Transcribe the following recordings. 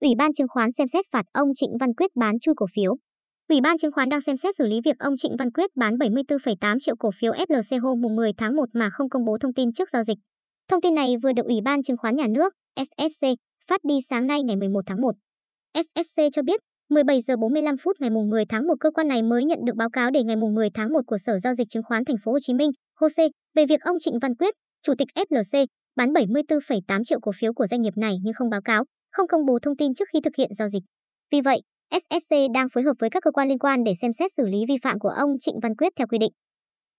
Ủy ban chứng khoán xem xét phạt ông Trịnh Văn Quyết bán chui cổ phiếu. Ủy ban chứng khoán đang xem xét xử lý việc ông Trịnh Văn Quyết bán 74,8 triệu cổ phiếu FLC hôm mùng 10 tháng 1 mà không công bố thông tin trước giao dịch. Thông tin này vừa được Ủy ban chứng khoán nhà nước SSC phát đi sáng nay ngày 11 tháng 1. SSC cho biết 17 giờ 45 phút ngày mùng 10 tháng 1 cơ quan này mới nhận được báo cáo để ngày mùng 10 tháng 1 của Sở giao dịch chứng khoán thành phố Hồ Chí Minh, HOSE, về việc ông Trịnh Văn Quyết, chủ tịch FLC, bán 74,8 triệu cổ phiếu của doanh nghiệp này nhưng không báo cáo, không công bố thông tin trước khi thực hiện giao dịch. Vì vậy, SSC đang phối hợp với các cơ quan liên quan để xem xét xử lý vi phạm của ông Trịnh Văn Quyết theo quy định.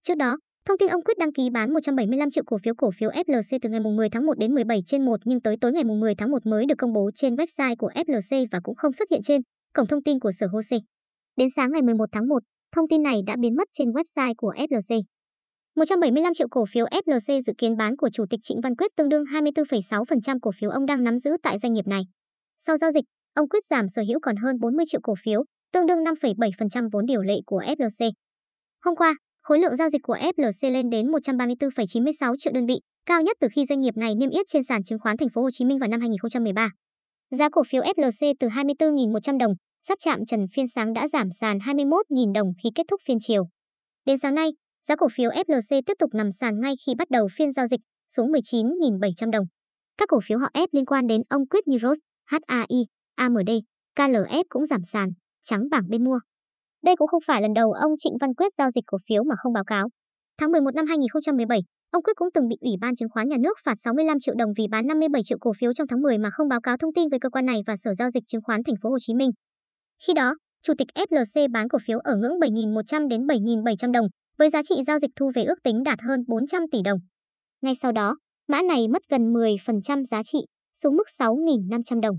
Trước đó, thông tin ông Quyết đăng ký bán 175 triệu cổ phiếu cổ phiếu FLC từ ngày 10 tháng 1 đến 17 trên 1 nhưng tới tối ngày 10 tháng 1 mới được công bố trên website của FLC và cũng không xuất hiện trên cổng thông tin của Sở HOSE. Đến sáng ngày 11 tháng 1, thông tin này đã biến mất trên website của FLC. 175 triệu cổ phiếu FLC dự kiến bán của Chủ tịch Trịnh Văn Quyết tương đương 24,6% cổ phiếu ông đang nắm giữ tại doanh nghiệp này. Sau giao dịch, ông Quyết giảm sở hữu còn hơn 40 triệu cổ phiếu, tương đương 5,7% vốn điều lệ của FLC. Hôm qua, khối lượng giao dịch của FLC lên đến 134,96 triệu đơn vị, cao nhất từ khi doanh nghiệp này niêm yết trên sàn chứng khoán thành phố Hồ Chí Minh vào năm 2013. Giá cổ phiếu FLC từ 24.100 đồng, sắp chạm trần phiên sáng đã giảm sàn 21.000 đồng khi kết thúc phiên chiều. Đến sáng nay, giá cổ phiếu FLC tiếp tục nằm sàn ngay khi bắt đầu phiên giao dịch, xuống 19.700 đồng. Các cổ phiếu họ F liên quan đến ông Quyết như Rose, HAI, AMD, KLF cũng giảm sàn, trắng bảng bên mua. Đây cũng không phải lần đầu ông Trịnh Văn Quyết giao dịch cổ phiếu mà không báo cáo. Tháng 11 năm 2017, ông Quyết cũng từng bị Ủy ban chứng khoán nhà nước phạt 65 triệu đồng vì bán 57 triệu cổ phiếu trong tháng 10 mà không báo cáo thông tin với cơ quan này và Sở giao dịch chứng khoán thành phố Hồ Chí Minh. Khi đó, chủ tịch FLC bán cổ phiếu ở ngưỡng 7.100 đến 7.700 đồng, với giá trị giao dịch thu về ước tính đạt hơn 400 tỷ đồng. Ngay sau đó, mã này mất gần 10% giá trị, xuống mức 6.500 đồng.